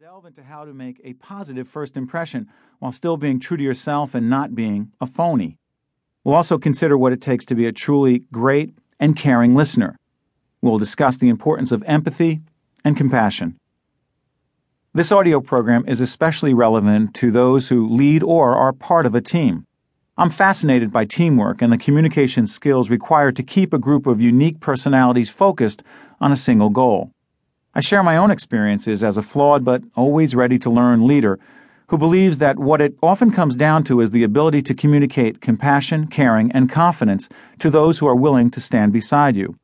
delve into how to make a positive first impression while still being true to yourself and not being a phony. We'll also consider what it takes to be a truly great and caring listener. We'll discuss the importance of empathy and compassion. This audio program is especially relevant to those who lead or are part of a team. I'm fascinated by teamwork and the communication skills required to keep a group of unique personalities focused on a single goal. I share my own experiences as a flawed but always ready to learn leader who believes that what it often comes down to is the ability to communicate compassion, caring, and confidence to those who are willing to stand beside you.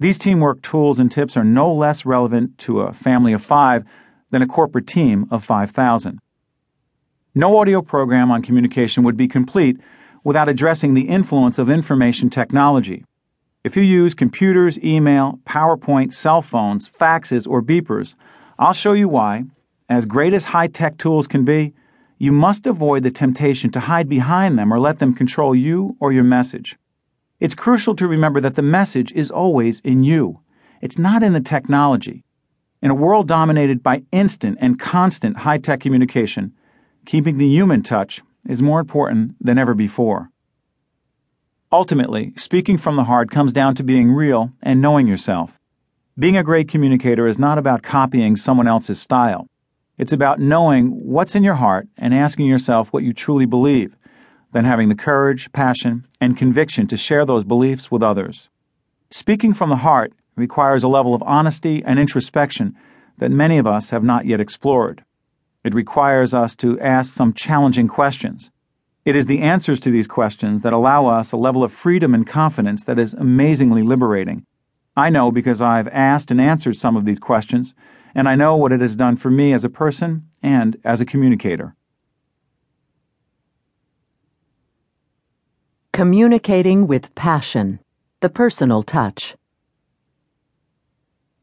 These teamwork tools and tips are no less relevant to a family of five than a corporate team of 5,000. No audio program on communication would be complete without addressing the influence of information technology. If you use computers, email, PowerPoint, cell phones, faxes, or beepers, I'll show you why, as great as high tech tools can be, you must avoid the temptation to hide behind them or let them control you or your message. It's crucial to remember that the message is always in you. It's not in the technology. In a world dominated by instant and constant high tech communication, keeping the human touch is more important than ever before. Ultimately, speaking from the heart comes down to being real and knowing yourself. Being a great communicator is not about copying someone else's style. It's about knowing what's in your heart and asking yourself what you truly believe, then having the courage, passion, and conviction to share those beliefs with others. Speaking from the heart requires a level of honesty and introspection that many of us have not yet explored. It requires us to ask some challenging questions it is the answers to these questions that allow us a level of freedom and confidence that is amazingly liberating. I know because I've asked and answered some of these questions, and I know what it has done for me as a person and as a communicator. Communicating with passion, the personal touch.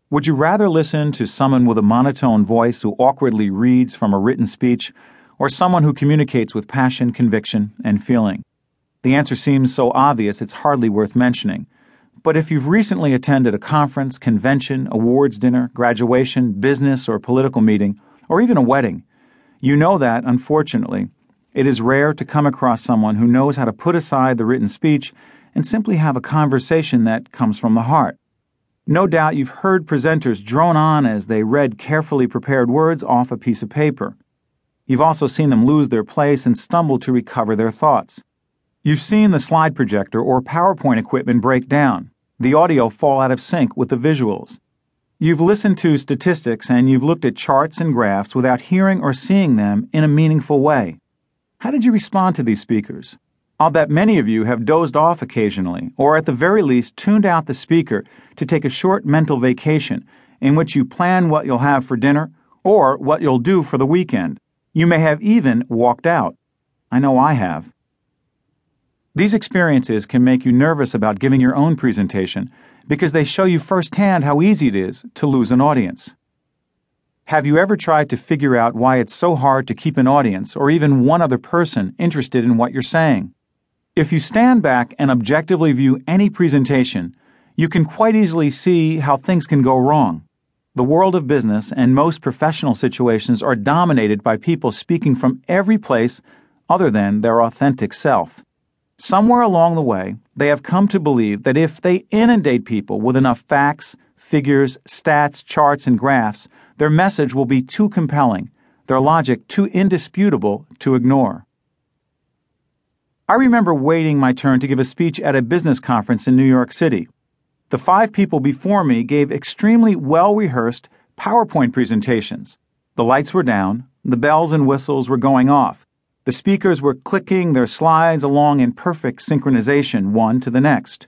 Would you rather listen to someone with a monotone voice who awkwardly reads from a written speech or someone who communicates with passion, conviction, and feeling? The answer seems so obvious it's hardly worth mentioning. But if you've recently attended a conference, convention, awards dinner, graduation, business, or political meeting, or even a wedding, you know that, unfortunately, it is rare to come across someone who knows how to put aside the written speech and simply have a conversation that comes from the heart. No doubt you've heard presenters drone on as they read carefully prepared words off a piece of paper. You've also seen them lose their place and stumble to recover their thoughts. You've seen the slide projector or PowerPoint equipment break down, the audio fall out of sync with the visuals. You've listened to statistics and you've looked at charts and graphs without hearing or seeing them in a meaningful way. How did you respond to these speakers? I'll bet many of you have dozed off occasionally, or at the very least tuned out the speaker to take a short mental vacation in which you plan what you'll have for dinner or what you'll do for the weekend. You may have even walked out. I know I have. These experiences can make you nervous about giving your own presentation because they show you firsthand how easy it is to lose an audience. Have you ever tried to figure out why it's so hard to keep an audience or even one other person interested in what you're saying? If you stand back and objectively view any presentation, you can quite easily see how things can go wrong. The world of business and most professional situations are dominated by people speaking from every place other than their authentic self. Somewhere along the way, they have come to believe that if they inundate people with enough facts, figures, stats, charts, and graphs, their message will be too compelling, their logic too indisputable to ignore. I remember waiting my turn to give a speech at a business conference in New York City. The five people before me gave extremely well rehearsed PowerPoint presentations. The lights were down, the bells and whistles were going off. The speakers were clicking their slides along in perfect synchronization, one to the next.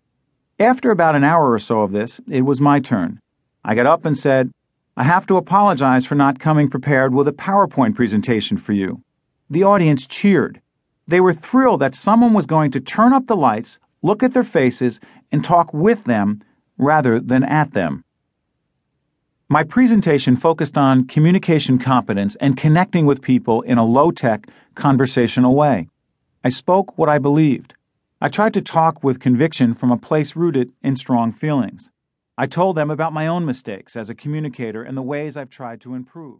After about an hour or so of this, it was my turn. I got up and said, I have to apologize for not coming prepared with a PowerPoint presentation for you. The audience cheered. They were thrilled that someone was going to turn up the lights, look at their faces, and talk with them rather than at them. My presentation focused on communication competence and connecting with people in a low tech, conversational way. I spoke what I believed. I tried to talk with conviction from a place rooted in strong feelings. I told them about my own mistakes as a communicator and the ways I've tried to improve.